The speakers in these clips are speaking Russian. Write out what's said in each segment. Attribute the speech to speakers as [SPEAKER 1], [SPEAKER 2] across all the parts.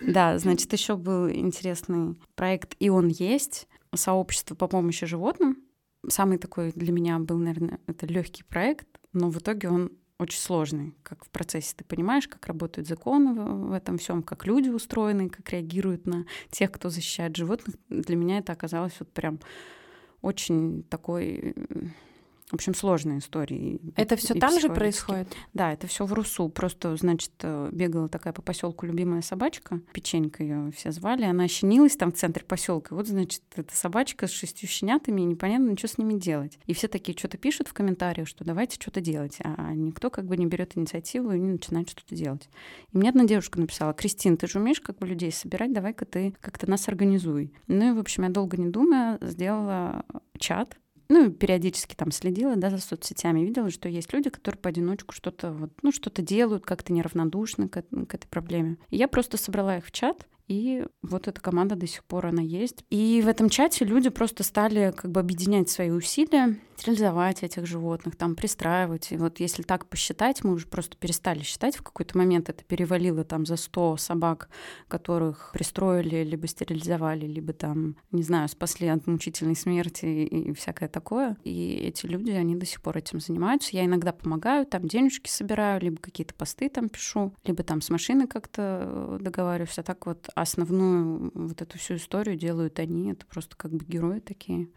[SPEAKER 1] Да, значит, еще был интересный проект, и он есть, сообщество по помощи животным. Самый такой для меня был, наверное, это легкий проект, но в итоге он очень сложный, как в процессе ты понимаешь, как работают законы в этом всем, как люди устроены, как реагируют на тех, кто защищает животных. Для меня это оказалось вот прям очень такой в общем, сложная история.
[SPEAKER 2] Это все там же происходит?
[SPEAKER 1] Да, это все в Русу. Просто, значит, э, бегала такая по поселку любимая собачка, печенька ее все звали, она щенилась там в центре поселка. Вот, значит, эта собачка с шестью щенятами, и непонятно, что с ними делать. И все такие что-то пишут в комментариях, что давайте что-то делать, а никто как бы не берет инициативу и не начинает что-то делать. И мне одна девушка написала, Кристин, ты же умеешь как бы людей собирать, давай-ка ты как-то нас организуй. Ну и, в общем, я долго не думая сделала чат, ну, периодически там следила, да, за соцсетями, видела, что есть люди, которые поодиночку что-то вот, ну, что-то делают, как-то неравнодушны к, к этой проблеме. И я просто собрала их в чат и вот эта команда до сих пор она есть. И в этом чате люди просто стали как бы объединять свои усилия, стерилизовать этих животных, там пристраивать. И вот если так посчитать, мы уже просто перестали считать. В какой-то момент это перевалило там за 100 собак, которых пристроили, либо стерилизовали, либо там, не знаю, спасли от мучительной смерти и всякое такое. И эти люди, они до сих пор этим занимаются. Я иногда помогаю, там денежки собираю, либо какие-то посты там пишу, либо там с машины как-то договариваюсь. А так вот основную вот эту всю историю делают они. Это просто как бы герои такие.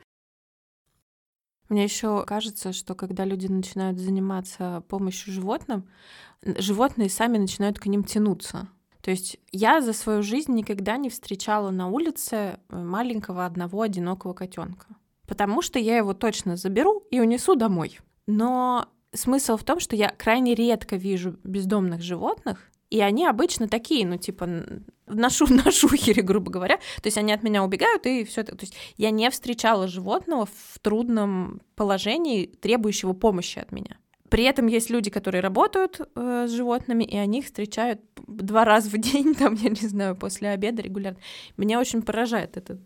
[SPEAKER 2] Мне еще кажется, что когда люди начинают заниматься помощью животным, животные сами начинают к ним тянуться. То есть я за свою жизнь никогда не встречала на улице э, маленького одного одинокого котенка. Потому что я его точно заберу и унесу домой. Но смысл в том, что я крайне редко вижу бездомных животных, и они обычно такие, ну, типа, на, шу на шухере, грубо говоря. То есть они от меня убегают, и все это. То есть я не встречала животного в трудном положении, требующего помощи от меня. При этом есть люди, которые работают э, с животными, и они их встречают два раза в день, там, я не знаю, после обеда регулярно. Меня очень поражает этот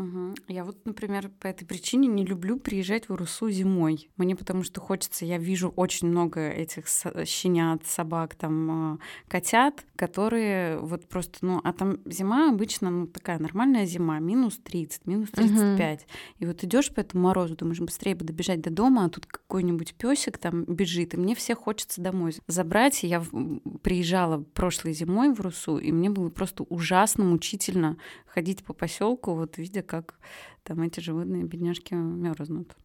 [SPEAKER 1] Угу. Я вот, например, по этой причине не люблю приезжать в Урусу зимой. Мне потому что хочется, я вижу очень много этих щенят, собак, там, а, котят, которые вот просто, ну, а там зима обычно, ну, такая нормальная зима, минус 30, минус 35. Угу. И вот идешь по этому морозу, думаешь, быстрее бы добежать до дома, а тут какой-нибудь песик там бежит, и мне все хочется домой забрать. И я приезжала прошлой зимой в Русу, и мне было просто ужасно мучительно ходить по поселку, вот видя, как там эти животные бедняжки мерзнут.